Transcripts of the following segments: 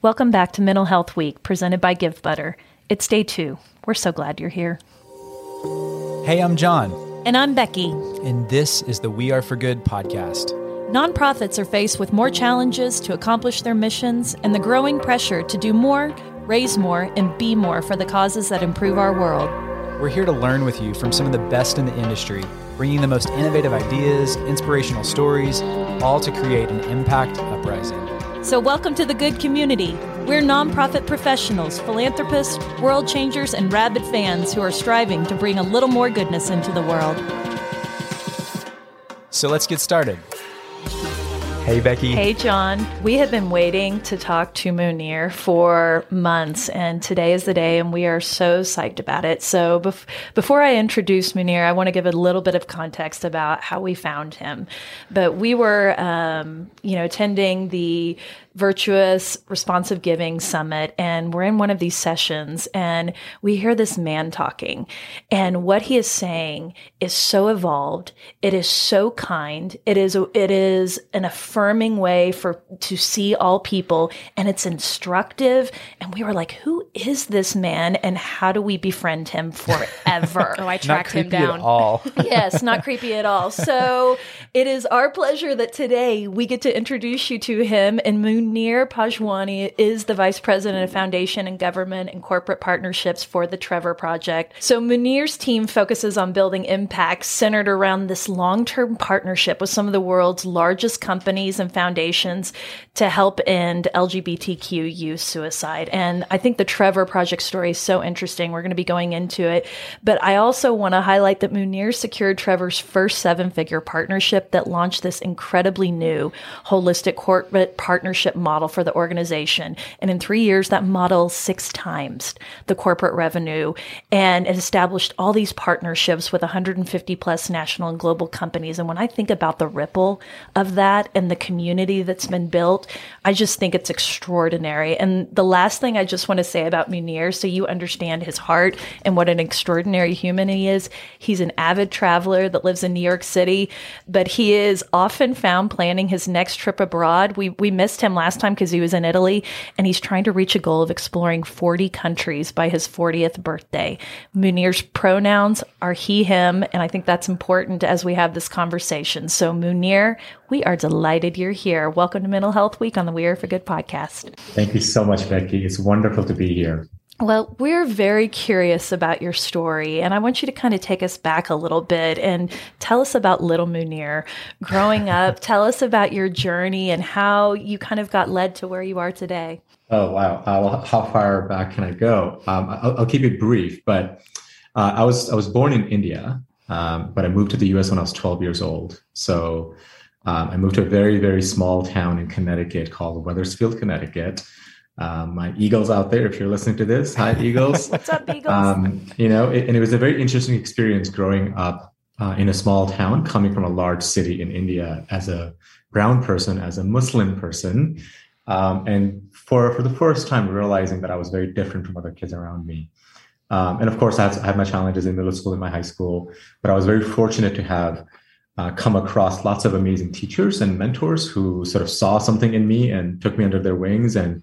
Welcome back to Mental Health Week, presented by GiveButter. It's day two. We're so glad you're here. Hey, I'm John. And I'm Becky. And this is the We Are for Good podcast. Nonprofits are faced with more challenges to accomplish their missions and the growing pressure to do more, raise more, and be more for the causes that improve our world. We're here to learn with you from some of the best in the industry, bringing the most innovative ideas, inspirational stories, all to create an impact uprising. So, welcome to the good community. We're nonprofit professionals, philanthropists, world changers, and rabid fans who are striving to bring a little more goodness into the world. So, let's get started. Hey, Becky. Hey, John. We have been waiting to talk to Munir for months, and today is the day, and we are so psyched about it. So, bef- before I introduce Munir, I want to give a little bit of context about how we found him. But we were, um, you know, attending the Virtuous Responsive Giving Summit, and we're in one of these sessions, and we hear this man talking. And what he is saying is so evolved. It is so kind. It is it is an affirming way for to see all people, and it's instructive. And we were like, "Who is this man, and how do we befriend him forever?" oh, I tracked him down. At all. yes, not creepy at all. So it is our pleasure that today we get to introduce you to him in Moon Munir Panjwani is the Vice President of Foundation and Government and Corporate Partnerships for the Trevor Project. So Munir's team focuses on building impact centered around this long-term partnership with some of the world's largest companies and foundations to help end LGBTQ youth suicide. And I think the Trevor Project story is so interesting. We're going to be going into it. But I also want to highlight that Munir secured Trevor's first seven-figure partnership that launched this incredibly new holistic corporate partnership model for the organization. And in three years, that model six times the corporate revenue and it established all these partnerships with 150 plus national and global companies. And when I think about the ripple of that and the community that's been built, I just think it's extraordinary. And the last thing I just want to say about Munir, so you understand his heart and what an extraordinary human he is, he's an avid traveler that lives in New York City, but he is often found planning his next trip abroad. We, we missed him last time because he was in Italy and he's trying to reach a goal of exploring 40 countries by his 40th birthday. Munir's pronouns are he, him, and I think that's important as we have this conversation. So, Munir, we are delighted you're here. Welcome to Mental Health Week on the We Are for Good podcast. Thank you so much, Becky. It's wonderful to be here. Well, we're very curious about your story, and I want you to kind of take us back a little bit and tell us about Little Munir growing up. tell us about your journey and how you kind of got led to where you are today. Oh, wow. Uh, how far back can I go? Um, I'll, I'll, keep it brief, but uh, I was I was born in India, um, but I moved to the U.S. when I was 12 years old. So um, I moved to a very very small town in Connecticut called Wethersfield, Connecticut. Um, my Eagles out there, if you're listening to this, hi Eagles. What's up, Eagles? Um, you know, it, and it was a very interesting experience growing up uh, in a small town, coming from a large city in India as a brown person, as a Muslim person, um, and for for the first time realizing that I was very different from other kids around me. Um, and of course, I had, I had my challenges in middle school and my high school, but I was very fortunate to have uh, come across lots of amazing teachers and mentors who sort of saw something in me and took me under their wings and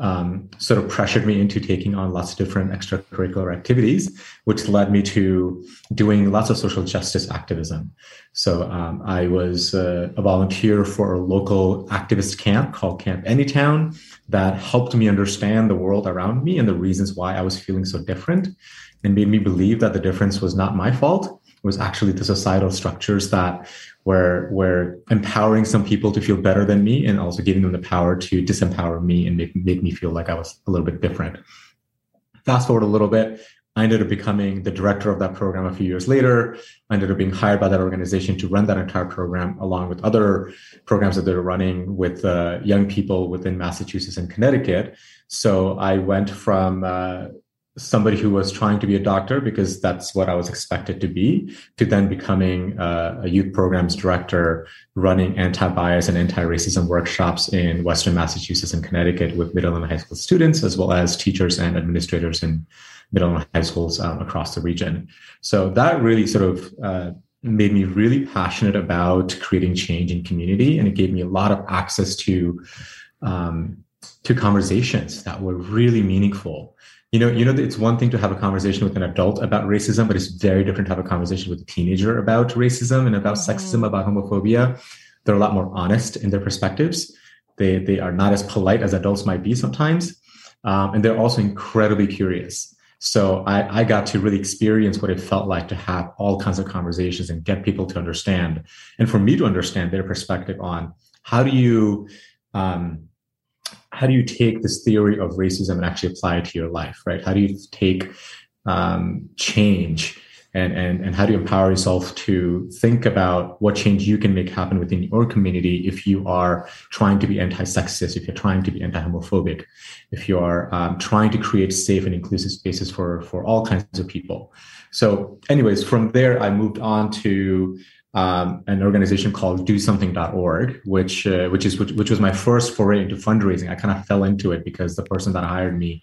um, sort of pressured me into taking on lots of different extracurricular activities, which led me to doing lots of social justice activism. So um, I was uh, a volunteer for a local activist camp called Camp Anytown that helped me understand the world around me and the reasons why I was feeling so different and made me believe that the difference was not my fault. It was actually the societal structures that where we're empowering some people to feel better than me and also giving them the power to disempower me and make, make me feel like I was a little bit different. Fast forward a little bit, I ended up becoming the director of that program a few years later. I ended up being hired by that organization to run that entire program along with other programs that they're running with uh, young people within Massachusetts and Connecticut. So I went from uh, somebody who was trying to be a doctor because that's what I was expected to be, to then becoming uh, a youth programs director, running anti-bias and anti-racism workshops in Western Massachusetts and Connecticut with middle and high school students, as well as teachers and administrators in middle and high schools um, across the region. So that really sort of uh, made me really passionate about creating change in community, and it gave me a lot of access to um, to conversations that were really meaningful. You know, you know, it's one thing to have a conversation with an adult about racism, but it's very different to have a conversation with a teenager about racism and about mm-hmm. sexism, about homophobia. They're a lot more honest in their perspectives. They they are not as polite as adults might be sometimes, um, and they're also incredibly curious. So I, I got to really experience what it felt like to have all kinds of conversations and get people to understand, and for me to understand their perspective on how do you um, how do you take this theory of racism and actually apply it to your life, right? How do you take um, change and, and, and how do you empower yourself to think about what change you can make happen within your community if you are trying to be anti-sexist, if you're trying to be anti-homophobic, if you are um, trying to create safe and inclusive spaces for, for all kinds of people. So anyways, from there, I moved on to um, an organization called DoSomething.org, which uh, which is which, which, was my first foray into fundraising. I kind of fell into it because the person that hired me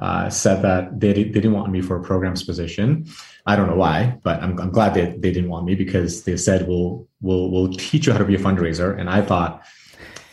uh, said that they, they didn't want me for a programs position. I don't know why, but I'm, I'm glad they, they didn't want me because they said we'll we'll we'll teach you how to be a fundraiser, and I thought,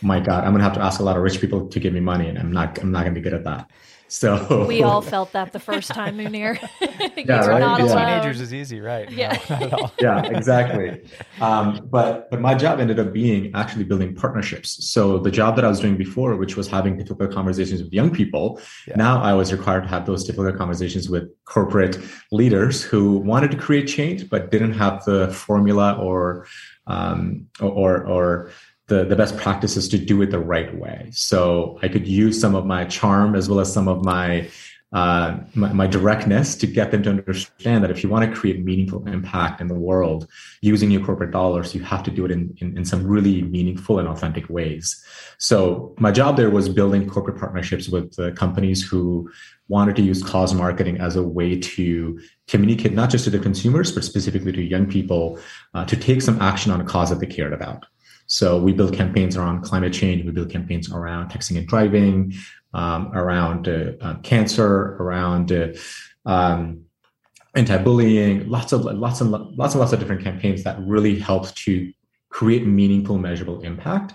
my God, I'm gonna have to ask a lot of rich people to give me money, and I'm not I'm not gonna be good at that. So we all felt that the first time, Munir. yeah, right? not yeah. Teenagers is easy, right? Yeah, no, yeah, exactly. Um, but but my job ended up being actually building partnerships. So the job that I was doing before, which was having difficult conversations with young people, yeah. now I was required to have those difficult conversations with corporate leaders who wanted to create change but didn't have the formula or um, or or the, the best is to do it the right way. So I could use some of my charm as well as some of my, uh, my, my directness to get them to understand that if you want to create meaningful impact in the world using your corporate dollars, you have to do it in, in, in some really meaningful and authentic ways. So my job there was building corporate partnerships with uh, companies who wanted to use cause marketing as a way to communicate not just to the consumers, but specifically to young people uh, to take some action on a cause that they cared about. So we build campaigns around climate change. We build campaigns around texting and driving, um, around uh, uh, cancer, around uh, um, anti-bullying. Lots of lots and lots and lots of different campaigns that really help to create meaningful, measurable impact.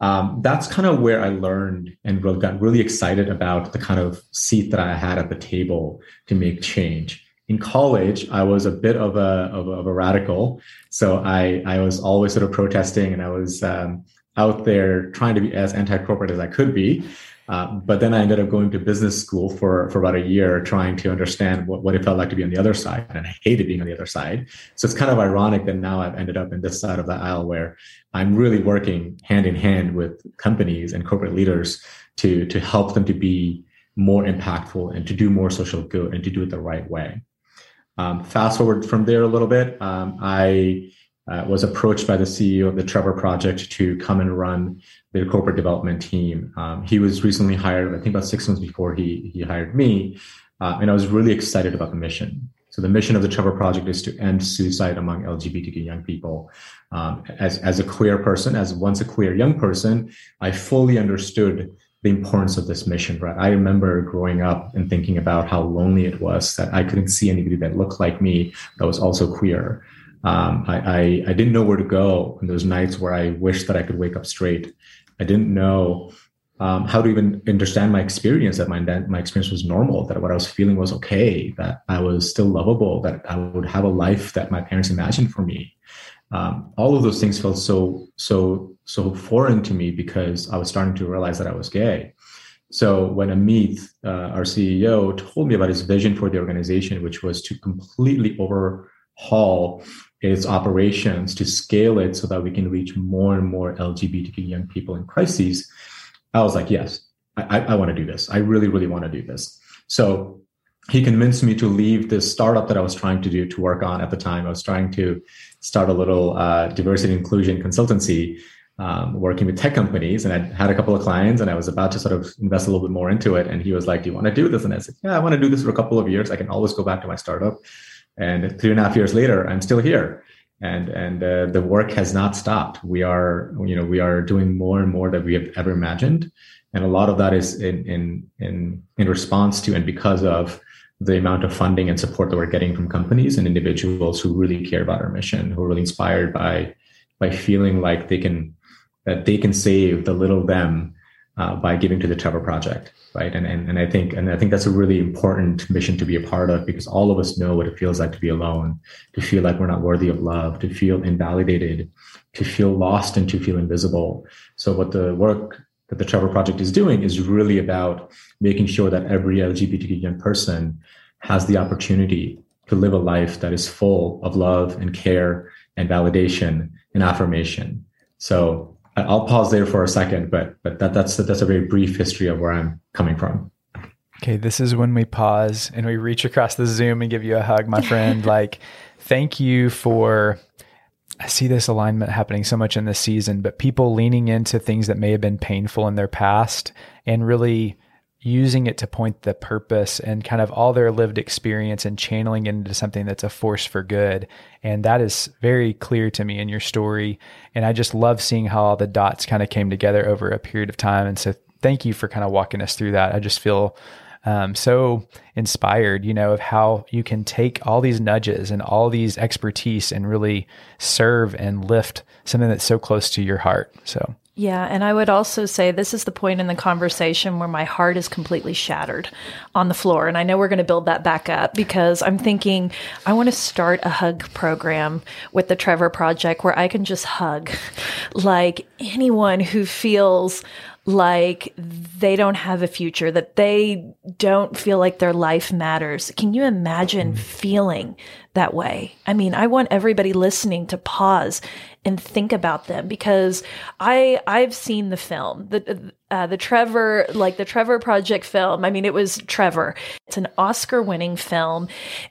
Um, that's kind of where I learned and got really excited about the kind of seat that I had at the table to make change in college, I was a bit of a, of of a radical. So I, I was always sort of protesting and I was um, out there trying to be as anti-corporate as I could be. Uh, but then I ended up going to business school for, for about a year, trying to understand what, what it felt like to be on the other side. And I hated being on the other side. So it's kind of ironic that now I've ended up in this side of the aisle where I'm really working hand in hand with companies and corporate leaders to, to help them to be more impactful and to do more social good and to do it the right way. Um, fast forward from there a little bit, um, I uh, was approached by the CEO of the Trevor Project to come and run their corporate development team. Um, he was recently hired, I think about six months before he he hired me, uh, and I was really excited about the mission. So the mission of the Trevor Project is to end suicide among LGBTQ young people. Um, as as a queer person, as once a queer young person, I fully understood the importance of this mission, right? I remember growing up and thinking about how lonely it was that I couldn't see anybody that looked like me that was also queer. Um, I, I, I didn't know where to go on those nights where I wished that I could wake up straight. I didn't know um, how to even understand my experience that my my experience was normal that what i was feeling was okay that i was still lovable that i would have a life that my parents imagined for me um, all of those things felt so so so foreign to me because I was starting to realize that I was gay. So when Amit, uh, our CEO, told me about his vision for the organization, which was to completely overhaul its operations to scale it so that we can reach more and more LGBTQ young people in crises, I was like, yes, I, I want to do this. I really, really want to do this. So he convinced me to leave this startup that I was trying to do to work on at the time. I was trying to start a little uh, diversity inclusion consultancy, um, working with tech companies. And I had a couple of clients, and I was about to sort of invest a little bit more into it. And he was like, "Do you want to do this?" And I said, "Yeah, I want to do this for a couple of years. I can always go back to my startup." And three and a half years later, I'm still here and and uh, the work has not stopped. We are you know we are doing more and more that we have ever imagined, and a lot of that is in in in in response to and because of the amount of funding and support that we're getting from companies and individuals who really care about our mission, who are really inspired by by feeling like they can that they can save the little them uh, by giving to the Trevor Project, right? And, and and I think and I think that's a really important mission to be a part of because all of us know what it feels like to be alone, to feel like we're not worthy of love, to feel invalidated, to feel lost, and to feel invisible. So what the work that the Trevor Project is doing is really about making sure that every LGBTQ young person has the opportunity to live a life that is full of love and care and validation and affirmation. So I'll pause there for a second, but but that, that's that's a very brief history of where I'm coming from. Okay, this is when we pause and we reach across the Zoom and give you a hug, my friend. like, thank you for. I see this alignment happening so much in this season, but people leaning into things that may have been painful in their past and really using it to point the purpose and kind of all their lived experience and channeling it into something that's a force for good. And that is very clear to me in your story. And I just love seeing how all the dots kind of came together over a period of time. And so thank you for kind of walking us through that. I just feel um, so inspired, you know, of how you can take all these nudges and all these expertise and really serve and lift something that's so close to your heart. So yeah, and I would also say this is the point in the conversation where my heart is completely shattered on the floor. And I know we're going to build that back up because I'm thinking I want to start a hug program with the Trevor Project where I can just hug like anyone who feels like they don't have a future, that they don't feel like their life matters. Can you imagine mm. feeling that way? I mean, I want everybody listening to pause and think about them because I I've seen the film the uh, the Trevor like the Trevor Project film. I mean, it was Trevor. It's an Oscar winning film,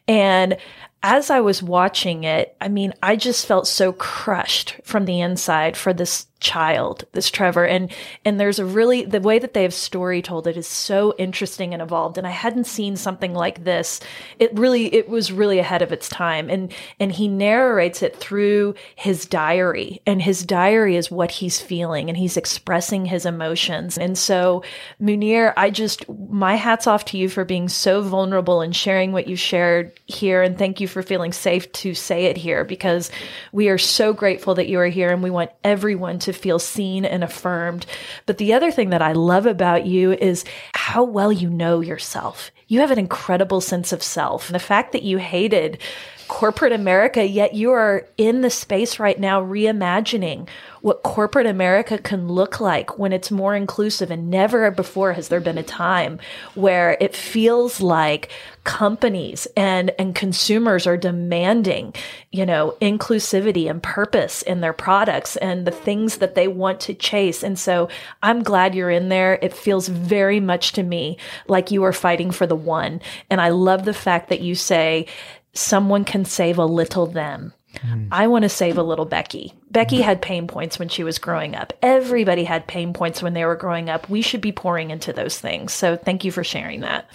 and as I was watching it, I mean, I just felt so crushed from the inside for this child, this Trevor. And, and there's a really, the way that they have story told it is so interesting and evolved. And I hadn't seen something like this. It really, it was really ahead of its time. And, and he narrates it through his diary and his diary is what he's feeling and he's expressing his emotions. And so Munir, I just, my hat's off to you for being so vulnerable and sharing what you shared here. And thank you for feeling safe to say it here because we are so grateful that you are here and we want everyone to feel seen and affirmed. But the other thing that I love about you is how well you know yourself. You have an incredible sense of self. And the fact that you hated corporate America, yet you are in the space right now reimagining what corporate America can look like when it's more inclusive. And never before has there been a time where it feels like companies and, and consumers are demanding, you know, inclusivity and purpose in their products and the things that they want to chase. And so I'm glad you're in there. It feels very much to me like you are fighting for the one. And I love the fact that you say, someone can save a little them. Mm. I want to save a little Becky. Becky mm. had pain points when she was growing up. Everybody had pain points when they were growing up. We should be pouring into those things. So thank you for sharing that.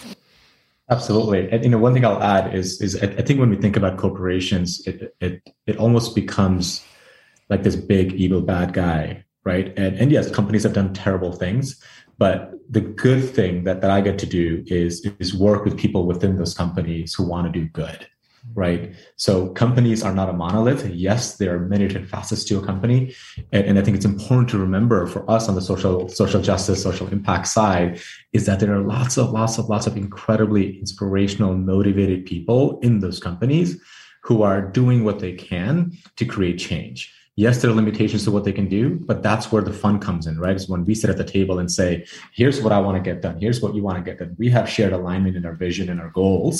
Absolutely. And you know, one thing I'll add is is I think when we think about corporations, it it it almost becomes like this big evil bad guy, right? And and yes, companies have done terrible things, but the good thing that, that I get to do is is work with people within those companies who want to do good right? So companies are not a monolith. Yes, there are many different facets to a company, and, and, I think it's important to remember for us on the social social justice, social impact side, is that there are lots of lots of lots of incredibly inspirational, motivated people in those companies who are doing what they can to create change. Yes, there are limitations to what they can do, but that's where the fun comes in, right? Is when we sit at the table and say, here's what I want to get done. Here's what you want to get done. We have shared alignment in our vision and our goals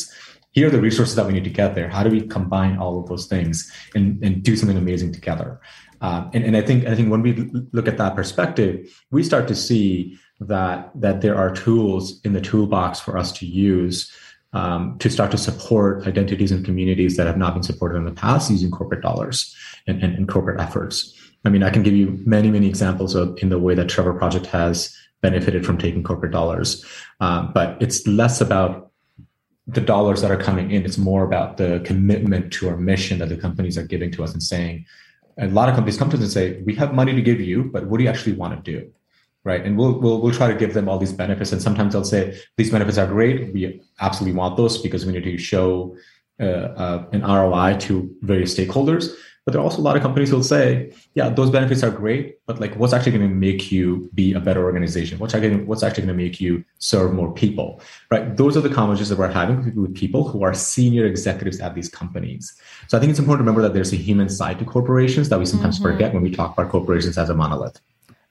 here are the resources that we need to get there. How do we combine all of those things and, and do something amazing together? Uh, and, and I think I think when we look at that perspective, we start to see that that there are tools in the toolbox for us to use um, to start to support identities and communities that have not been supported in the past using corporate dollars and, and, and corporate efforts. I mean, I can give you many, many examples of in the way that Trevor Project has benefited from taking corporate dollars, um, but it's less about the dollars that are coming in. It's more about the commitment to our mission that the companies are giving to us and saying, a lot of companies come to us and say, we have money to give you, but what do you actually want to do? Right. And we'll, we'll, we'll try to give them all these benefits. And sometimes they'll say, these benefits are great. We absolutely want those because we need to show uh, uh, an ROI to various stakeholders. But there are also a lot of companies who'll say, yeah, those benefits are great, but like what's actually going to make you be a better organization? What's actually, what's actually going to make you serve more people, right? Those are the conversations that we're having with people who are senior executives at these companies. So I think it's important to remember that there's a human side to corporations that we sometimes mm-hmm. forget when we talk about corporations as a monolith.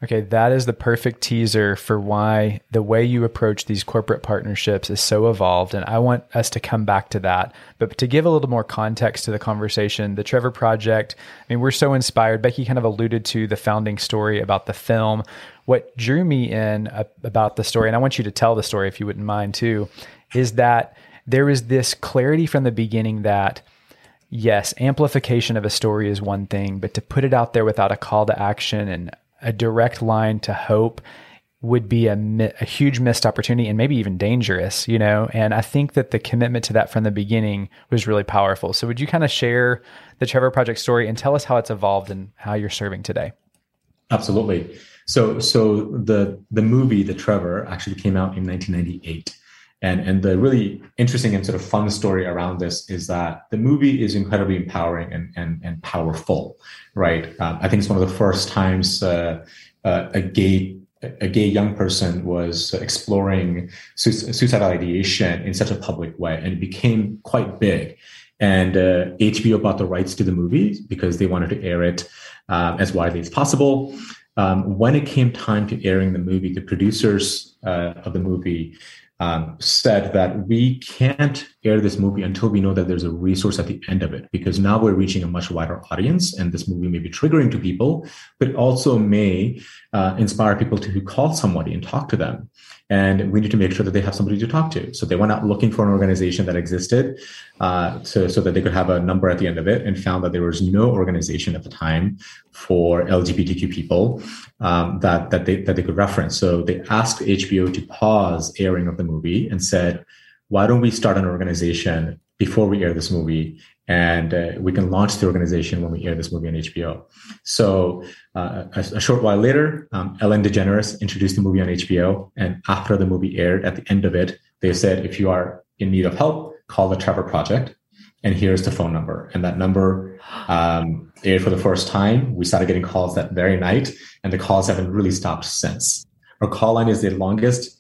Okay, that is the perfect teaser for why the way you approach these corporate partnerships is so evolved. And I want us to come back to that. But to give a little more context to the conversation, the Trevor Project, I mean, we're so inspired. Becky kind of alluded to the founding story about the film. What drew me in about the story, and I want you to tell the story if you wouldn't mind too, is that there was this clarity from the beginning that yes, amplification of a story is one thing, but to put it out there without a call to action and a direct line to hope would be a, a huge missed opportunity and maybe even dangerous, you know? And I think that the commitment to that from the beginning was really powerful. So would you kind of share the Trevor Project story and tell us how it's evolved and how you're serving today? Absolutely. So so the the movie The Trevor actually came out in 1998. And, and the really interesting and sort of fun story around this is that the movie is incredibly empowering and, and, and powerful, right? Um, I think it's one of the first times uh, uh, a gay a gay young person was exploring suicidal ideation in such a public way, and it became quite big. And uh, HBO bought the rights to the movie because they wanted to air it um, as widely as possible. Um, when it came time to airing the movie, the producers uh, of the movie um, said that we can't air this movie until we know that there's a resource at the end of it, because now we're reaching a much wider audience, and this movie may be triggering to people, but also may uh, inspire people to call somebody and talk to them and we need to make sure that they have somebody to talk to. So they went out looking for an organization that existed, uh, so so that they could have a number at the end of it, and found that there was no organization at the time for LGBTQ people um, that that they that they could reference. So they asked HBO to pause airing of the movie and said, "Why don't we start an organization before we air this movie and uh, we can launch the organization when we air this movie on HBO. So uh, a, a, short while later, um, Ellen DeGeneres introduced the movie on HBO, and after the movie aired, at the end of it, they said, "If you are in need of help, call the Trevor Project." And here's the phone number. And that number um, aired for the first time. We started getting calls that very night, and the calls haven't really stopped since. Our call line is the longest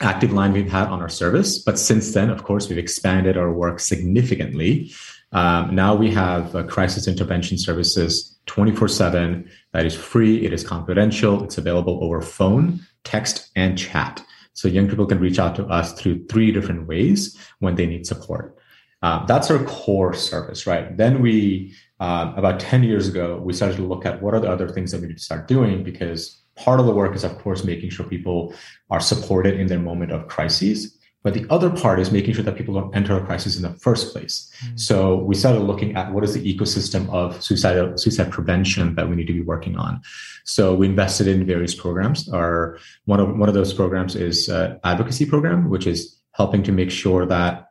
active line we've had on our service. But since then, of course, we've expanded our work significantly. Um, now we have uh, crisis intervention services 24 7 that is free, it is confidential, it's available over phone, text, and chat. So young people can reach out to us through three different ways when they need support. Uh, that's our core service, right? Then we, uh, about 10 years ago, we started to look at what are the other things that we need to start doing because part of the work is, of course, making sure people are supported in their moment of crises. But the other part is making sure that people don't enter a crisis in the first place. Mm-hmm. So we started looking at what is the ecosystem of suicide, suicide prevention that we need to be working on. So we invested in various programs. Our one of one of those programs is uh, advocacy program, which is helping to make sure that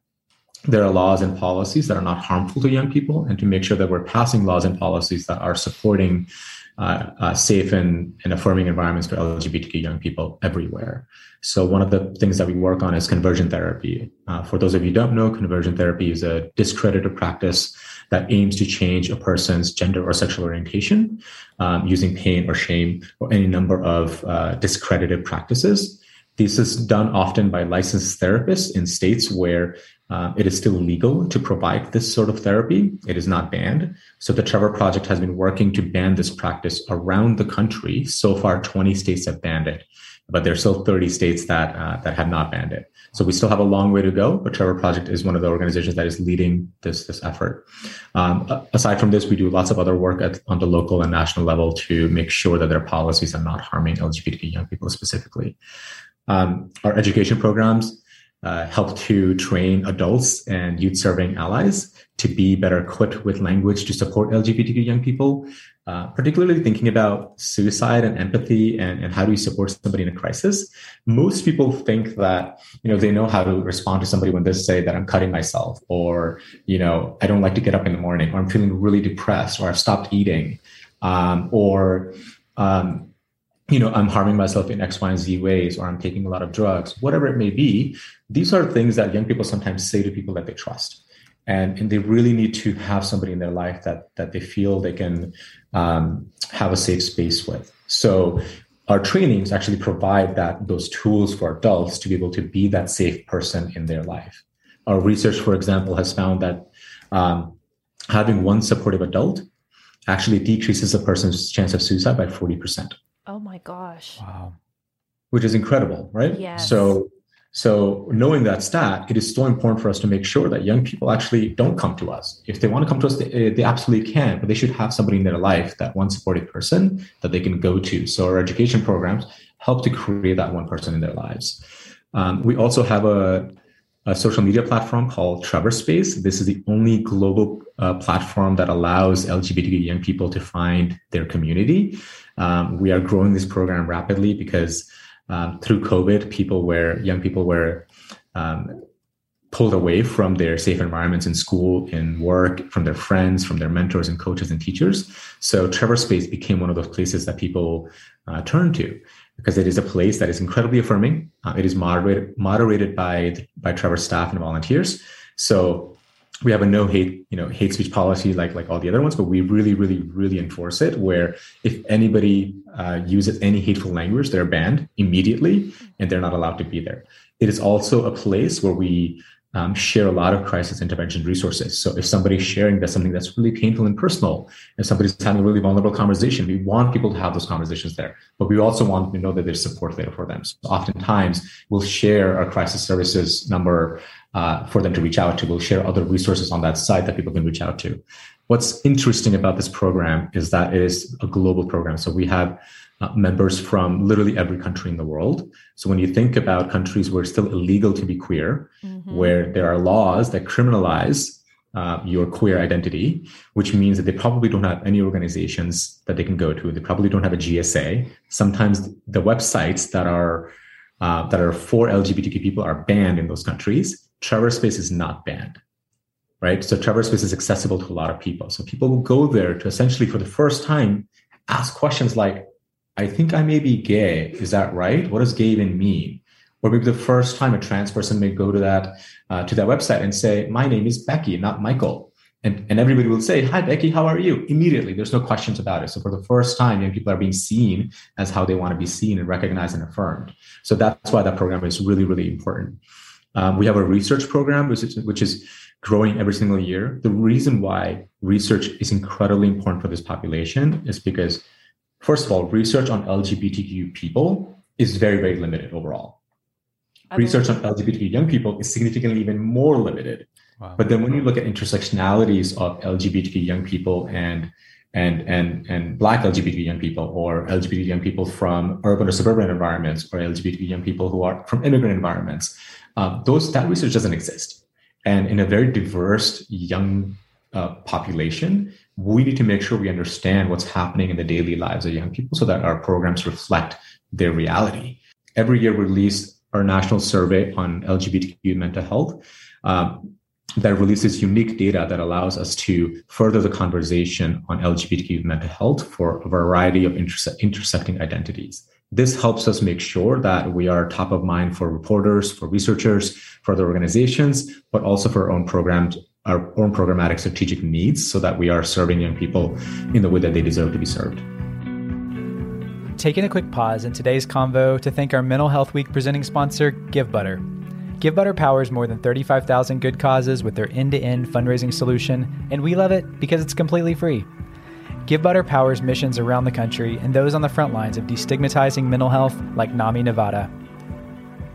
there are laws and policies that are not harmful to young people, and to make sure that we're passing laws and policies that are supporting uh, uh, safe and, and affirming environments for LGBTQ young people everywhere. So one of the things that we work on is conversion therapy. Uh, for those of you who don't know, conversion therapy is a discredited practice that aims to change a person's gender or sexual orientation um, using pain or shame or any number of uh, discredited practices. This is done often by licensed therapists in states where uh, it is still legal to provide this sort of therapy. It is not banned. So the Trevor Project has been working to ban this practice around the country. So far, 20 states have banned it, but there are still 30 states that uh, that have not banned it. So we still have a long way to go. But Trevor Project is one of the organizations that is leading this this effort. Um, aside from this, we do lots of other work at, on the local and national level to make sure that their policies are not harming LGBTQ young people specifically. Um, our education programs uh, help to train adults and youth serving allies to be better equipped with language to support LGBTQ young people, uh, particularly thinking about suicide and empathy and, and how do you support somebody in a crisis. Most people think that, you know, they know how to respond to somebody when they say that I'm cutting myself or, you know, I don't like to get up in the morning or I'm feeling really depressed or I've stopped eating um, or, um, you know, I'm harming myself in X, Y, and Z ways, or I'm taking a lot of drugs, whatever it may be. These are things that young people sometimes say to people that they trust. and, and they really need to have somebody in their life that that they feel they can um, have a safe space with. So our trainings actually provide that those tools for adults to be able to be that safe person in their life. Our research, for example, has found that um, having one supportive adult actually decreases a person's chance of suicide by 40%. Oh my gosh. Wow. Which is incredible, right? Yeah. So so knowing that stat, it is so important for us to make sure that young people actually don't come to us. If they want to come to us, they, they absolutely can, but they should have somebody in their life, that one supportive person that they can go to. So our education programs help to create that one person in their lives. Um, we also have a, a, social media platform called Trevor Space. This is the only global uh, platform that allows LGBTQ young people to find their community. Um, we are growing this program rapidly because um, through COVID, people were young people were um, pulled away from their safe environments in school, in work, from their friends, from their mentors and coaches and teachers. So Trevor Space became one of those places that people uh, turn to because it is a place that is incredibly affirming. Uh, it is moderated moderated by by Trevor staff and volunteers. So we have a no hate you know hate speech policy like like all the other ones but we really really really enforce it where if anybody uh, uses any hateful language they're banned immediately and they're not allowed to be there it is also a place where we um, share a lot of crisis intervention resources. So if somebody's sharing that something that's really painful and personal, and somebody's having a really vulnerable conversation, we want people to have those conversations there. But we also want to know that there's support there for them. So oftentimes we'll share our crisis services number uh, for them to reach out to. We'll share other resources on that site that people can reach out to. What's interesting about this program is that it is a global program. So we have uh, members from literally every country in the world. So when you think about countries where it's still illegal to be queer, mm-hmm. where there are laws that criminalize uh, your queer identity, which means that they probably don't have any organizations that they can go to. They probably don't have a GSA. Sometimes the websites that are uh, that are for LGBTQ people are banned in those countries. Trevor Space is not banned, right? So Trevor Space is accessible to a lot of people. So people will go there to essentially, for the first time, ask questions like, "I think I may be gay. Is that right? What does gay even mean?" Or maybe the first time a trans person may go to that uh, to that website and say, "My name is Becky, not Michael." And, and everybody will say, Hi, Becky, how are you? Immediately, there's no questions about it. So, for the first time, young people are being seen as how they want to be seen and recognized and affirmed. So, that's why that program is really, really important. Um, we have a research program, which is, which is growing every single year. The reason why research is incredibly important for this population is because, first of all, research on LGBTQ people is very, very limited overall. Research on LGBTQ young people is significantly even more limited. Wow. But then when you look at intersectionalities of LGBTQ young people and and and and black LGBT young people or LGBT young people from urban or suburban environments or LGBT young people who are from immigrant environments, um, those that research doesn't exist. And in a very diverse young uh, population, we need to make sure we understand what's happening in the daily lives of young people so that our programs reflect their reality. Every year, we release our national survey on LGBTQ mental health. Um, that releases unique data that allows us to further the conversation on LGBTQ mental health for a variety of interse- intersecting identities. This helps us make sure that we are top of mind for reporters, for researchers, for other organizations, but also for our own programs, our own programmatic strategic needs so that we are serving young people in the way that they deserve to be served. Taking a quick pause in today's convo to thank our Mental Health Week presenting sponsor, GiveButter. GiveButter powers more than 35,000 good causes with their end to end fundraising solution, and we love it because it's completely free. GiveButter powers missions around the country and those on the front lines of destigmatizing mental health, like NAMI Nevada.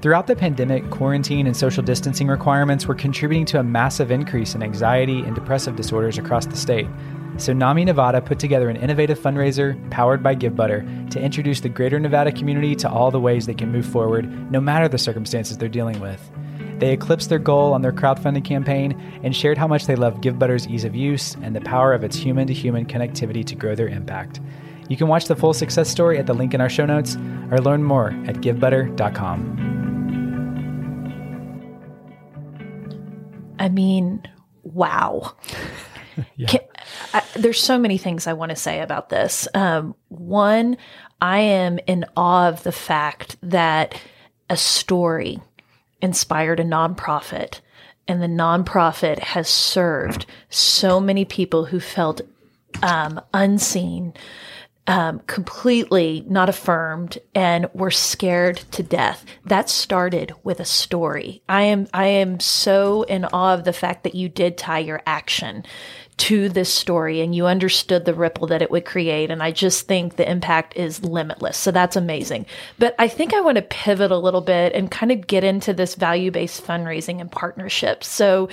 Throughout the pandemic, quarantine and social distancing requirements were contributing to a massive increase in anxiety and depressive disorders across the state. So, NAMI Nevada put together an innovative fundraiser powered by GiveButter to introduce the greater Nevada community to all the ways they can move forward, no matter the circumstances they're dealing with. They eclipsed their goal on their crowdfunding campaign and shared how much they love GiveButter's ease of use and the power of its human to human connectivity to grow their impact. You can watch the full success story at the link in our show notes or learn more at givebutter.com. I mean, wow. yeah. Can, I, there's so many things I want to say about this. Um, one, I am in awe of the fact that a story inspired a nonprofit and the nonprofit has served so many people who felt um, unseen, um, completely not affirmed, and were scared to death. That started with a story. I am I am so in awe of the fact that you did tie your action to this story and you understood the ripple that it would create. And I just think the impact is limitless. So that's amazing. But I think I want to pivot a little bit and kind of get into this value based fundraising and partnerships. So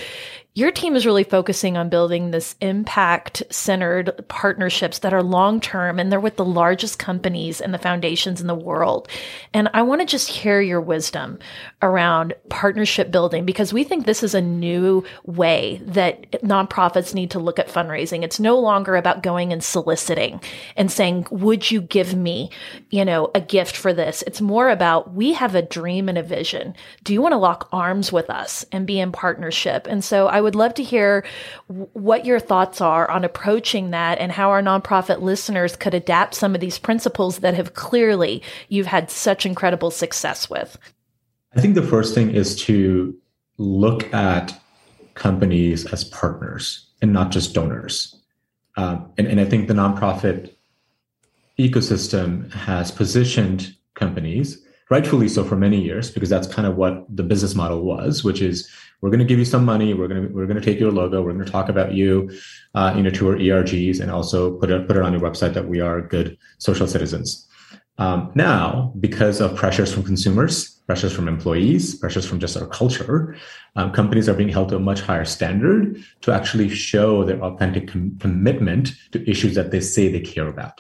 your team is really focusing on building this impact centered partnerships that are long term and they're with the largest companies and the foundations in the world. And I want to just hear your wisdom around partnership building because we think this is a new way that nonprofits need to look at fundraising. It's no longer about going and soliciting and saying, would you give me, you know, a gift for this? It's more about we have a dream and a vision. Do you want to lock arms with us and be in partnership? And so I would love to hear what your thoughts are on approaching that and how our nonprofit listeners could adapt some of these principles that have clearly you've had such incredible success with. I think the first thing is to look at companies as partners and not just donors. Um, and, and I think the nonprofit ecosystem has positioned companies rightfully so for many years because that's kind of what the business model was which is we're going to give you some money we're going to we're going to take your logo we're going to talk about you uh, you know to our ergs and also put it put it on your website that we are good social citizens um, now because of pressures from consumers pressures from employees pressures from just our culture um, companies are being held to a much higher standard to actually show their authentic com- commitment to issues that they say they care about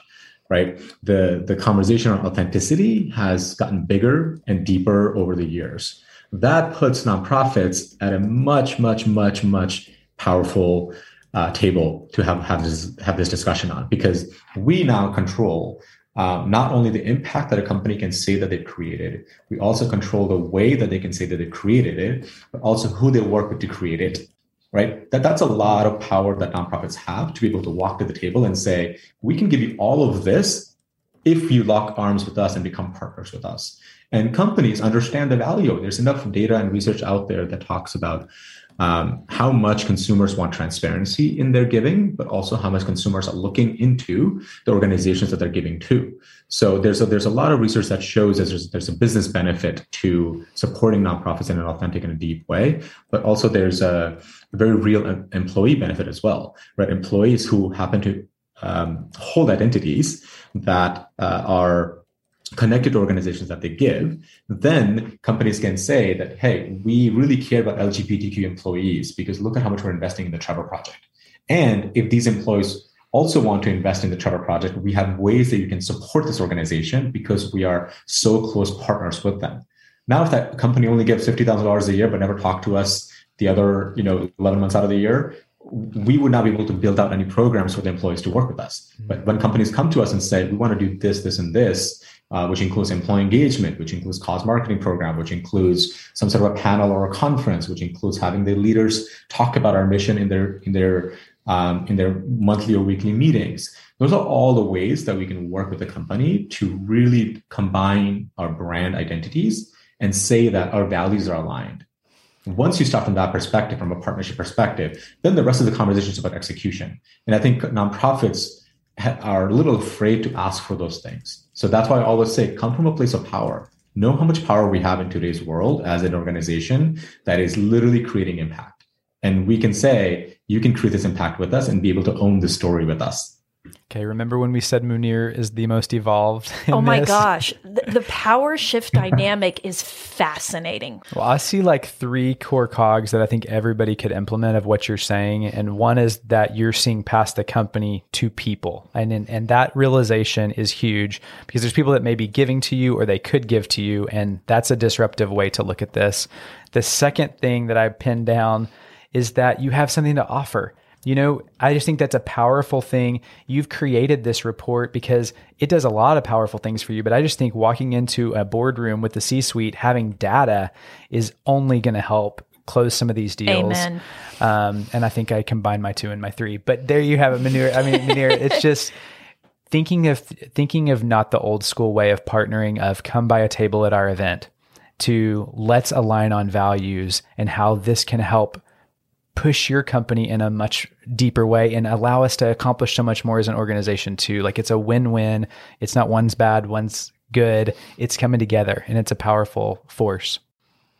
right? The the conversation on authenticity has gotten bigger and deeper over the years. That puts nonprofits at a much, much, much, much powerful uh, table to have have this have this discussion on because we now control um, not only the impact that a company can say that they've created, we also control the way that they can say that they created it, but also who they work with to create it right? That that's a lot of power that nonprofits have to be able to walk to the table and say, we can give you all of this if you lock arms with us and become partners with us. And companies understand the value. There's enough data and research out there that talks about um, how much consumers want transparency in their giving, but also how much consumers are looking into the organizations that they're giving to. So there's a, there's a lot of research that shows that there's, there's a business benefit to supporting nonprofits in an authentic and a deep way, but also there's a very real employee benefit as well, right? Employees who happen to um, hold identities that uh, are connected to organizations that they give, then companies can say that, hey, we really care about LGBTQ employees because look at how much we're investing in the Trevor Project. And if these employees also want to invest in the Trevor Project, we have ways that you can support this organization because we are so close partners with them. Now, if that company only gives $50,000 a year but never talk to us the other, you know, 11 months out of the year, we would not be able to build out any programs for the employees to work with us. Mm-hmm. But when companies come to us and say, we want to do this, this, and this, uh, which includes employee engagement, which includes cause marketing program, which includes some sort of a panel or a conference, which includes having the leaders talk about our mission in their in their um, in their monthly or weekly meetings. Those are all the ways that we can work with the company to really combine our brand identities and say that our values are aligned. Once you start from that perspective, from a partnership perspective, then the rest of the conversation is about execution. And I think nonprofits are a little afraid to ask for those things. So that's why I always say, come from a place of power. Know how much power we have in today's world as an organization that is literally creating impact. And we can say, you can create this impact with us and be able to own the story with us. Okay, remember when we said Munir is the most evolved? oh my this? gosh, the, the, power shift dynamic is fascinating. Well, I see like three core cogs that I think everybody could implement of what you're saying, and one is that you're seeing past the company to people, and in, and that realization is huge because there's people that may be giving to you or they could give to you, and that's a disruptive way to look at this. The second thing that I pinned down is that you have something to offer you know, I just think that's a powerful thing. You've created this report because it does a lot of powerful things for you. But I just think walking into a boardroom with the C suite, having data is only going to help close some of these deals. Amen. Um, and I think I combine my two and my three. But there you have it, Munir. I mean, Munir, it's just thinking of thinking of not the old school way of partnering of come by a table at our event to let's align on values and how this can help push your company in a much deeper way and allow us to accomplish so much more as an organization too. Like it's a win-win. It's not one's bad, one's good. It's coming together and it's a powerful force.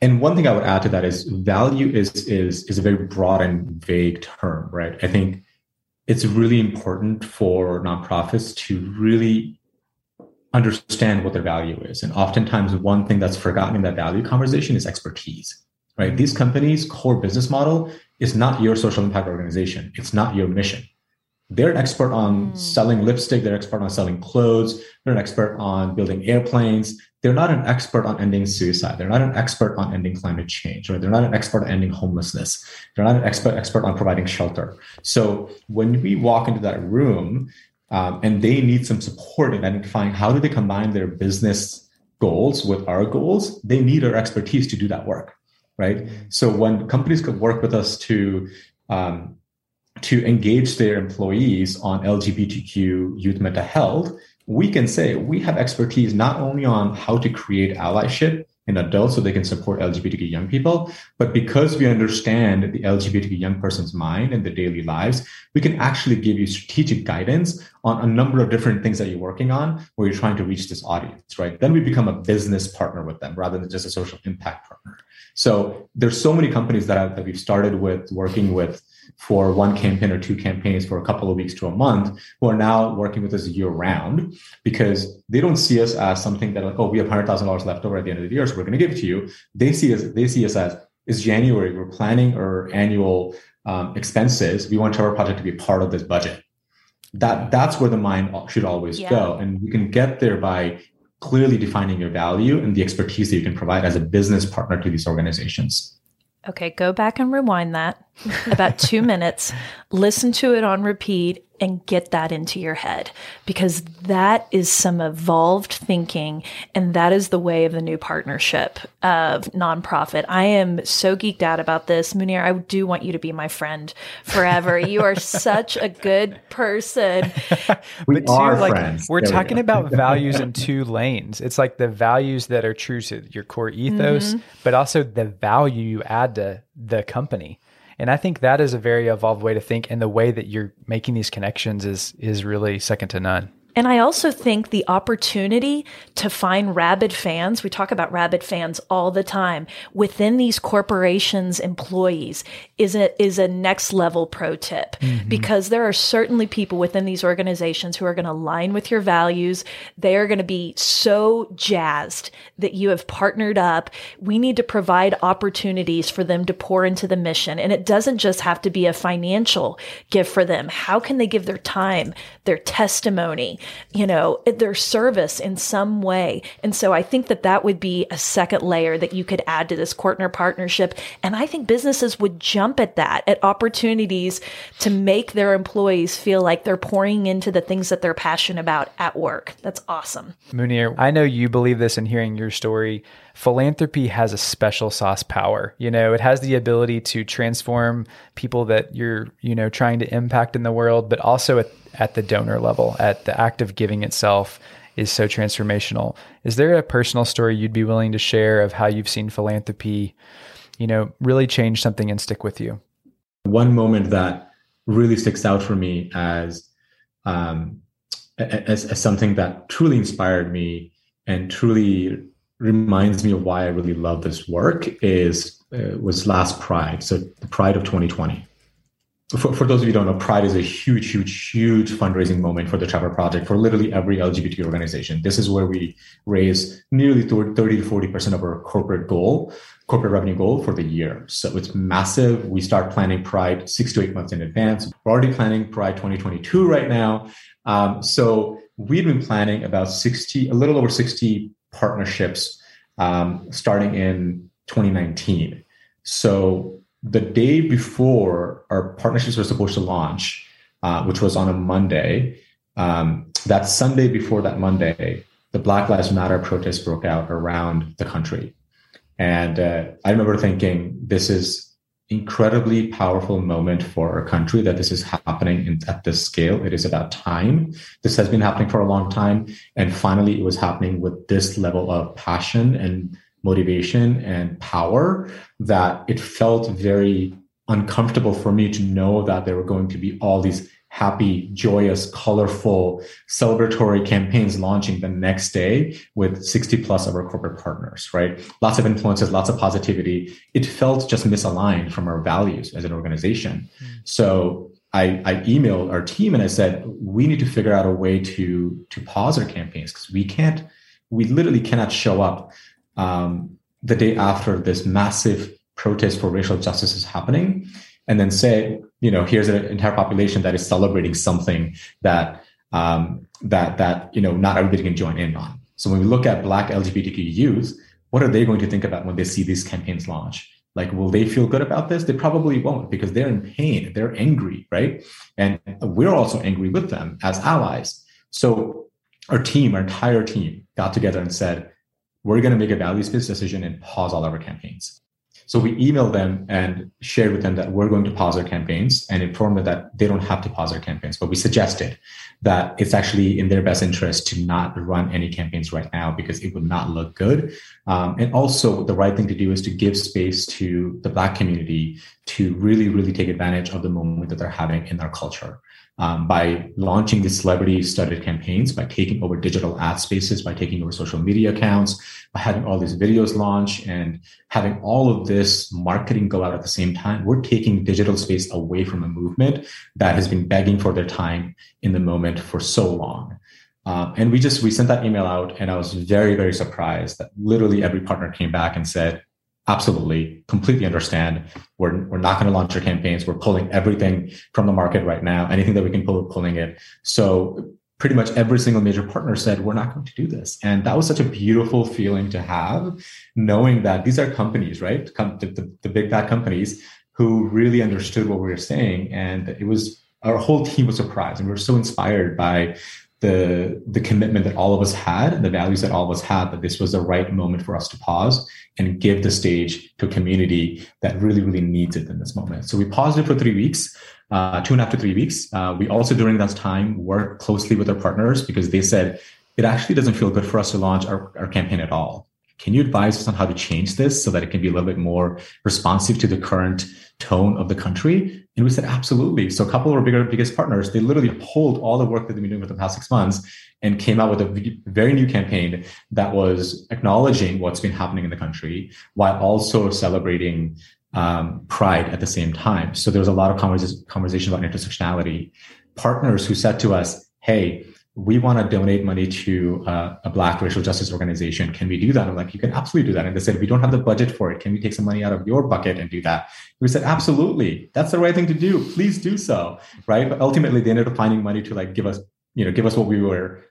And one thing I would add to that is value is is is a very broad and vague term, right? I think it's really important for nonprofits to really understand what their value is. And oftentimes one thing that's forgotten in that value conversation is expertise right? These companies' core business model is not your social impact organization. It's not your mission. They're an expert on mm. selling lipstick. They're an expert on selling clothes. They're an expert on building airplanes. They're not an expert on ending suicide. They're not an expert on ending climate change, right? They're not an expert on ending homelessness. They're not an expert expert on providing shelter. So when we walk into that room um, and they need some support in identifying how do they combine their business goals with our goals, they need our expertise to do that work right? So when companies could work with us to um, to engage their employees on LGBTQ youth mental health, we can say we have expertise not only on how to create allyship in adults so they can support LGBTQ young people, but because we understand the LGBTQ young person's mind and their daily lives, we can actually give you strategic guidance on a number of different things that you're working on where you're trying to reach this audience, right? Then we become a business partner with them rather than just a social impact partner. So there's so many companies that, have, that we've started with working with for one campaign or two campaigns for a couple of weeks to a month who are now working with us year round because they don't see us as something that like, oh, we have hundred thousand dollars left over at the end of the year, so we're going to give it to you. They see us, they see us as it's January, we're planning our annual um, expenses. We want our project to be part of this budget. That that's where the mind should always yeah. go, and we can get there by clearly defining your value and the expertise that you can provide as a business partner to these organizations. Okay, go back and rewind that. About two minutes, listen to it on repeat, and get that into your head because that is some evolved thinking and that is the way of the new partnership of nonprofit. I am so geeked out about this. Munir, I do want you to be my friend forever. you are such a good person. we but are like, friends. We're there talking we about values in two lanes. It's like the values that are true to your core ethos, mm-hmm. but also the value you add to the company. And I think that is a very evolved way to think, and the way that you're making these connections is is really second to none. And I also think the opportunity to find rabid fans, we talk about rabid fans all the time, within these corporations' employees is a, is a next level pro tip mm-hmm. because there are certainly people within these organizations who are going to align with your values. They are going to be so jazzed that you have partnered up. We need to provide opportunities for them to pour into the mission. And it doesn't just have to be a financial gift for them. How can they give their time, their testimony? You know, their service in some way. And so I think that that would be a second layer that you could add to this Kortner partnership. And I think businesses would jump at that, at opportunities to make their employees feel like they're pouring into the things that they're passionate about at work. That's awesome. Munir, I know you believe this in hearing your story philanthropy has a special sauce power. You know, it has the ability to transform people that you're, you know, trying to impact in the world, but also at, at the donor level, at the act of giving itself is so transformational. Is there a personal story you'd be willing to share of how you've seen philanthropy, you know, really change something and stick with you? One moment that really sticks out for me as um, as, as something that truly inspired me and truly reminds me of why I really love this work is uh, was last Pride, so the Pride of 2020. For, for those of you who don't know, Pride is a huge, huge, huge fundraising moment for the Trevor Project for literally every LGBT organization. This is where we raise nearly 30 to 40% of our corporate goal, corporate revenue goal for the year. So it's massive. We start planning Pride six to eight months in advance. We're already planning Pride 2022 right now. Um, so we've been planning about 60, a little over 60 partnerships um, starting in 2019. So the day before our partnerships were supposed to launch, uh, which was on a Monday, um, that Sunday before that Monday, the Black Lives Matter protests broke out around the country. And uh, I remember thinking, this is incredibly powerful moment for our country that this is happening in, at this scale. It is about time. This has been happening for a long time. And finally, it was happening with this level of passion and motivation and power that it felt very uncomfortable for me to know that there were going to be all these happy, joyous, colorful, celebratory campaigns launching the next day with 60 plus of our corporate partners, right? Lots of influences, lots of positivity. It felt just misaligned from our values as an organization. Mm. So I, I emailed our team and I said, we need to figure out a way to, to pause our campaigns because we can't, we literally cannot show up um, the day after this massive protest for racial justice is happening and then say, you know, here's an entire population that is celebrating something that um, that that you know not everybody can join in on. So when we look at Black LGBTQ youth, what are they going to think about when they see these campaigns launch? Like, will they feel good about this? They probably won't because they're in pain, they're angry, right? And we're also angry with them as allies. So our team, our entire team, got together and said, we're going to make a values-based decision and pause all of our campaigns. So we emailed them and shared with them that we're going to pause our campaigns and informed them that they don't have to pause their campaigns. But we suggested that it's actually in their best interest to not run any campaigns right now because it would not look good. Um, and also, the right thing to do is to give space to the Black community to really, really take advantage of the moment that they're having in their culture um, by launching these celebrity studded campaigns, by taking over digital ad spaces, by taking over social media accounts, by having all these videos launch and having all of this marketing go out at the same time. We're taking digital space away from a movement that has been begging for their time in the moment for so long. Um, and we just we sent that email out and i was very very surprised that literally every partner came back and said absolutely. Completely understand. We're, we're not going to launch our campaigns. We're pulling everything from the market right now. Anything that we can pull pulling it. So pretty much every single major partner said we're not going to do this. And that was such a beautiful feeling to have knowing that these are companies right? The, the, the big bad companies who really understood what we were saying. And it was our whole team was surprised. And we were so inspired by the the commitment that all of us had the values that all of us had that this was the right moment for us to pause and give the stage to a community that really really needs it in this moment. So we paused it for three weeks uh, two and a half to three weeks. Uh, we also during that time worked closely with our partners because they said it actually doesn't feel good for us to launch our, our campaign at all. Can you advise us on how to change this so that it can be a little bit more responsive to the current tone of the country? And we said, absolutely. So a couple of our bigger, biggest partners, they literally pulled all the work that they've been doing for the past six months and came out with a very new campaign that was acknowledging what's been happening in the country while also celebrating um, pride at the same time. So there was a lot of conversation about intersectionality. Partners who said to us, hey, we want to donate money to uh, a Black racial justice organization. Can we do that? I'm like, you can absolutely do that. And they said, we don't have the budget for it. Can we take some money out of your bucket and do that? We said, absolutely. That's the right thing to do. Please do so. Right. But ultimately, they ended up finding money to like give us, you know, give us what we were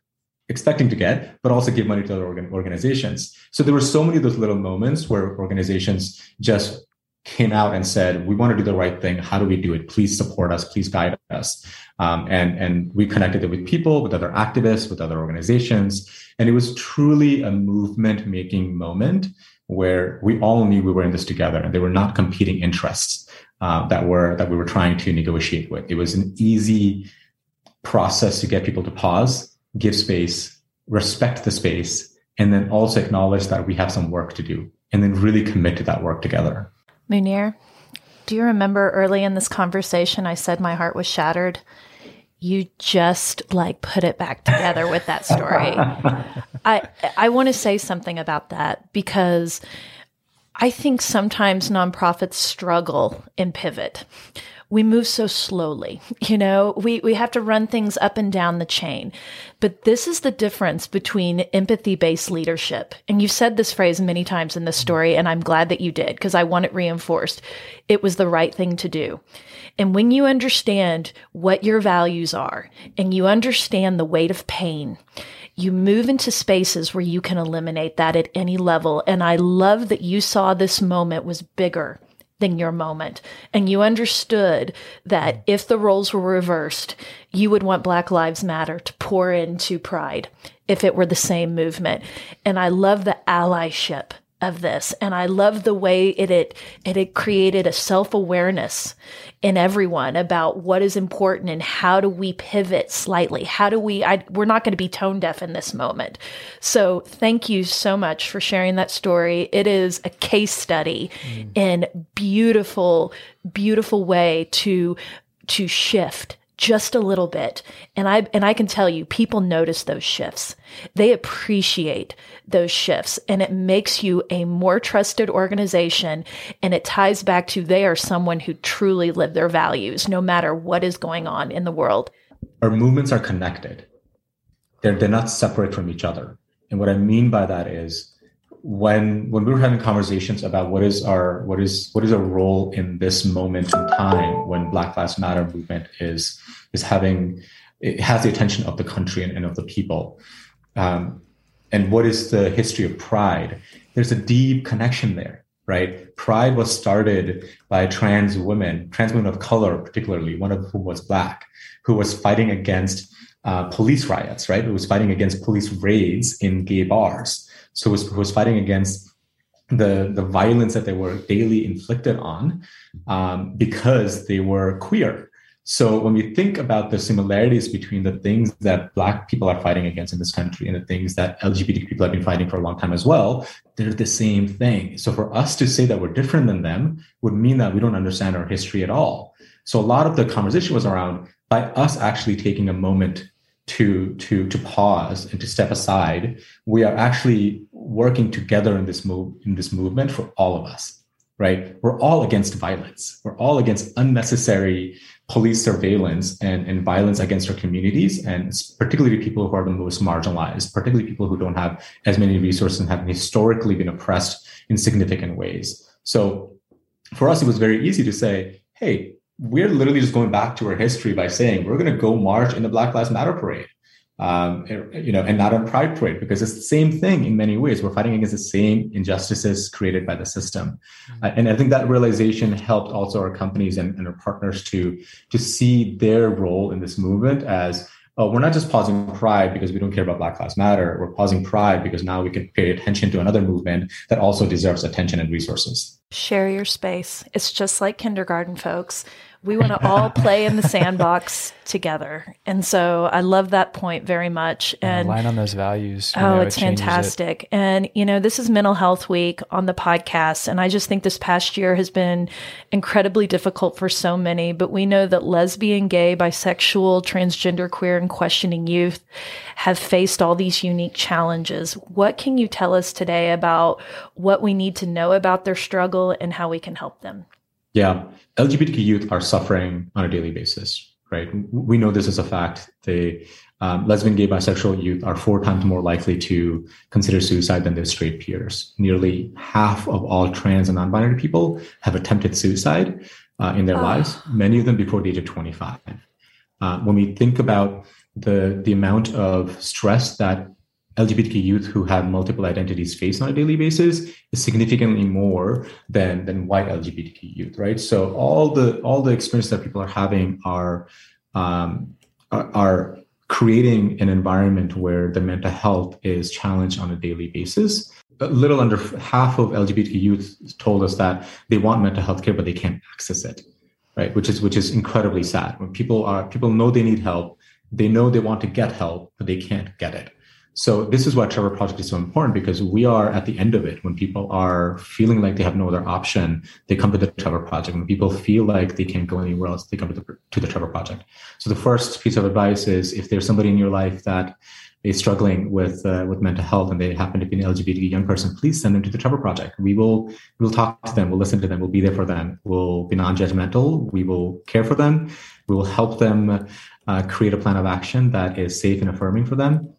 expecting to get, but also give money to other organ- organizations. So there were so many of those little moments where organizations just came out and said, "We want to do the right thing. How do we do it? Please support us. Please guide us." Um, and and we connected it with people, with other activists, with other organizations, and it was truly a movement making moment where we all knew we were in this together, and they were not competing interests uh, that were that we were trying to negotiate with. It was an easy process to get people to pause, give space, respect the space, and then also acknowledge that we have some work to do, and then really commit to that work together. Munir, do you remember early in this conversation I said my heart was shattered? You just like put it back together with that story. I I want to say something about that because I think sometimes nonprofits struggle in pivot we move so slowly. You know, we, we have to run things up and down the chain. But this is the difference between empathy based leadership. And you've said this phrase many times in this story, and I'm glad that you did because I want it reinforced. It was the right thing to do. And when you understand what your values are and you understand the weight of pain, you move into spaces where you can eliminate that at any level. And I love that you saw this moment was bigger than your moment. And you understood that if the roles were reversed, you would want Black Lives Matter to pour into Pride if it were the same movement. And I love the allyship of this. And I love the way it it, it, it created a self-awareness in everyone about what is important and how do we pivot slightly? How do we I, we're not going to be tone deaf in this moment. So thank you so much for sharing that story. It is a case study mm. in beautiful beautiful way to to shift just a little bit. And I, and I can tell you, people notice those shifts. They appreciate those shifts and it makes you a more trusted organization. And it ties back to they are someone who truly live their values, no matter what is going on in the world. Our movements are connected. They're, they're not separate from each other. And what I mean by that is when when we were having conversations about what is our what is what is our role in this moment in time when Black Lives Matter movement is is having it has the attention of the country and, and of the people, um, and what is the history of Pride? There's a deep connection there, right? Pride was started by trans women, trans women of color, particularly one of whom was black, who was fighting against uh, police riots, right? Who was fighting against police raids in gay bars so was, was fighting against the the violence that they were daily inflicted on um, because they were queer. So when we think about the similarities between the things that Black people are fighting against in this country and the things that LGBT people have been fighting for a long time as well, they're the same thing. So for us to say that we're different than them would mean that we don't understand our history at all. So a lot of the conversation was around by us actually taking a moment to to to pause and to step aside we are actually working together in this move in this movement for all of us right? We're all against violence. We're all against unnecessary police surveillance and, and violence against our communities and particularly people who are the most marginalized particularly people who don't have as many resources and have historically been oppressed in significant ways. So for us it was very easy to say hey we're literally just going back to our history by saying we're going to go march in the Black Lives Matter parade, um, you know, and not a Pride parade because it's the same thing in many ways. We're fighting against the same injustices created by the system, mm-hmm. uh, and I think that realization helped also our companies and, and our partners to to see their role in this movement as oh, we're not just pausing pride because we don't care about Black Lives Matter. We're pausing pride because now we can pay attention to another movement that also deserves attention and resources. Share your space. It's just like kindergarten, folks. We want to all play in the sandbox together. And so I love that point very much. And line on those values. oh, know, it's it fantastic. It. And, you know, this is Mental Health Week on the podcast. And I just think this past year has been incredibly difficult for so many. But we know that lesbian, gay, bisexual, transgender, queer, and questioning youth have faced all these unique challenges. What can you tell us today about what we need to know about their struggle and how we can help them? Yeah, LGBTQ youth are suffering on a daily basis, right? We know this is a fact. The um, lesbian, gay, bisexual youth are four times more likely to consider suicide than their straight peers. Nearly half of all trans and non-binary people have attempted suicide uh, in their oh. lives. Many of them before the age of 25. Uh, when we think about the the amount of stress that LGBTQ youth who have multiple identities face on a daily basis is significantly more than than white LGBTQ youth, right? So all the all the experience that people are having are um, are, are creating an environment where the mental health is challenged on a daily basis. A little under half of LGBTQ youth told us that they want mental health care, but they can't access it, right? Which is which is incredibly sad. When people are people know they need help, they know they want to get help, but they can't get it. So this is why Trevor Project is so important because we are at the end of it. When people are feeling like they have no other option, they come to the Trevor Project. When people feel like they can't go anywhere else, they come to the, to the Trevor Project. So the first piece of advice is if there's somebody in your life that is struggling with uh, with mental health and they happen to be an LGBT young person, please send them to the Trevor Project. We will we will talk to them. We'll listen to them. We'll be there for them. We'll be non-judgmental. We will care for them. We will help them uh, create a plan of action that is safe and affirming for them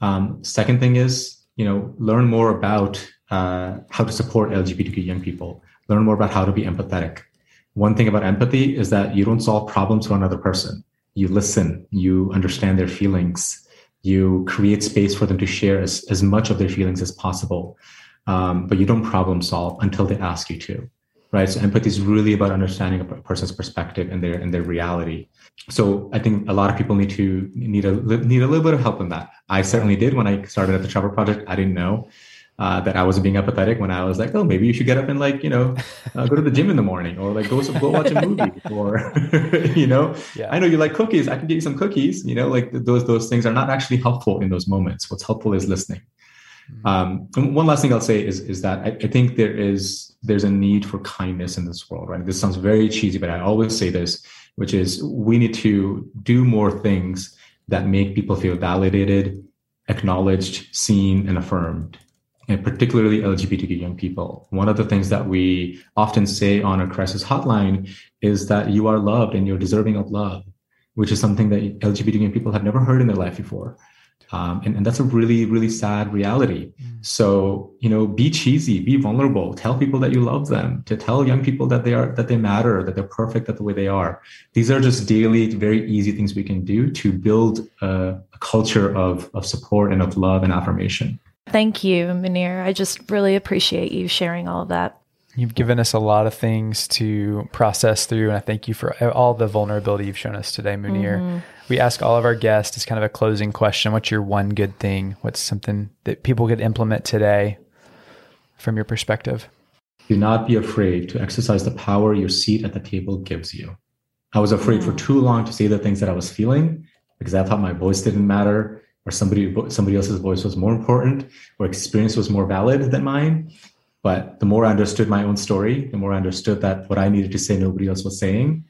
um, second thing is, you know, learn more about uh, how to support LGBTQ young people. Learn more about how to be empathetic. One thing about empathy is that you don't solve problems for another person. You listen. You understand their feelings. You create space for them to share as, as much of their feelings as possible. Um, but you don't problem solve until they ask you to right so empathy is really about understanding a person's perspective and their and their reality so i think a lot of people need to need a need a little bit of help in that i certainly did when i started at the trevor project i didn't know uh, that I was being apathetic when I was like, oh, maybe you should get up and like, you know, uh, go to the gym in the morning or like go, go watch a movie or, you know, yeah. I know you like cookies. I can get you some cookies, you know, like those, those things are not actually helpful in those moments. What's helpful is listening. Mm-hmm. Um, and one last thing I'll say is, is that I, I think there is, there's a need for kindness in this world, right? This sounds very cheesy, but I always say this, which is we need to do more things that make people feel validated, acknowledged, seen, and affirmed and particularly LGBTQ young people. One of the things that we often say on our crisis hotline is that you are loved and you're deserving of love, which is something that LGBTQ young people have never heard in their life before. Um, and, and that's a really, really sad reality. Mm. So, you know, be cheesy, be vulnerable, tell people that you love them, to tell young people that they are, that they matter, that they're perfect at the way they are. These are just daily, very easy things we can do to build a, a culture of, of support and of love and affirmation. Thank you, Munir. I just really appreciate you sharing all of that. You've given us a lot of things to process through, and I thank you for all the vulnerability you've shown us today, Munir. Mm-hmm. We ask all of our guests as kind of a closing question what's your one good thing? What's something that people could implement today from your perspective? Do not be afraid to exercise the power your seat at the table gives you. I was afraid for hmm. too long to say the things that I was feeling because I thought my voice didn't matter or somebody somebody else's voice was more important or experience was more valid than mine but the more i understood my own story the more i understood that what i needed to say nobody else was saying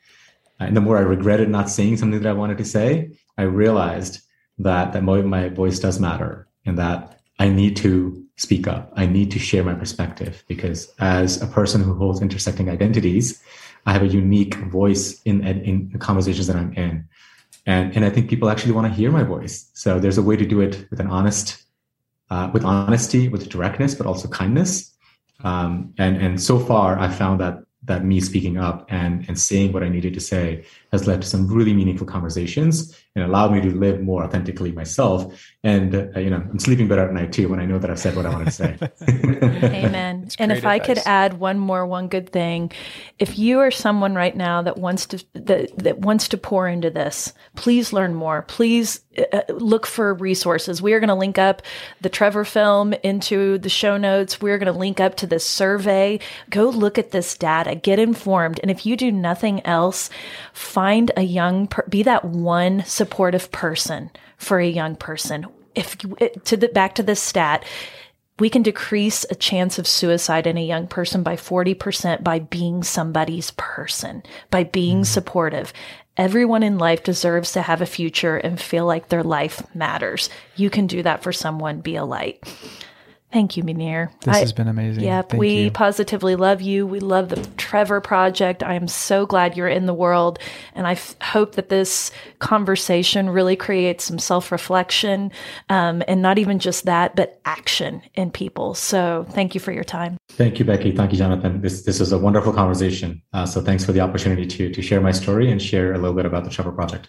and the more i regretted not saying something that i wanted to say i realized that that my, my voice does matter and that i need to speak up i need to share my perspective because as a person who holds intersecting identities i have a unique voice in in the conversations that i'm in and and I think people actually want to hear my voice. So there's a way to do it with an honest, uh, with honesty, with directness, but also kindness. Um, and and so far, I found that that me speaking up and and saying what I needed to say has led to some really meaningful conversations and allowed me to live more authentically myself. And uh, you know, I'm sleeping better at night too when I know that I've said what I want to say. Amen. and if advice. I could add one more one good thing, if you are someone right now that wants to that that wants to pour into this, please learn more. Please uh, look for resources. We are going to link up the Trevor film into the show notes. We're going to link up to this survey. Go look at this data, get informed, and if you do nothing else, find a young, per- be that one supportive person for a young person. If you, to the back to this stat, we can decrease a chance of suicide in a young person by 40% by being somebody's person, by being mm-hmm. supportive. Everyone in life deserves to have a future and feel like their life matters. You can do that for someone, be a light. Thank you, Munir. This I, has been amazing. Yep, Thank we you. positively love you. We love the Trevor Project. I am so glad you're in the world, and I f- hope that this conversation really creates some self reflection, um, and not even just that, but action in people. So, thank you for your time. Thank you, Becky. Thank you, Jonathan. This this was a wonderful conversation. Uh, so, thanks for the opportunity to to share my story and share a little bit about the Trevor Project.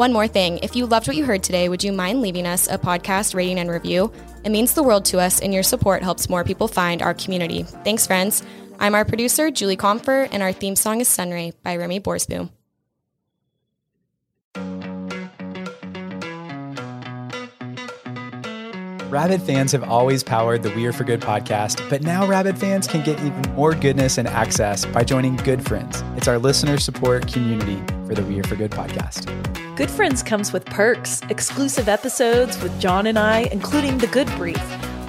One more thing if you loved what you heard today, would you mind leaving us a podcast rating and review? It means the world to us, and your support helps more people find our community. Thanks, friends. I'm our producer, Julie Comfer, and our theme song is Sunray by Remy Borsboom. Rabid fans have always powered the We Are for Good podcast, but now rabid fans can get even more goodness and access by joining Good Friends. It's our listener support community for the We Are for Good podcast. Good Friends comes with perks, exclusive episodes with John and I, including the Good Brief,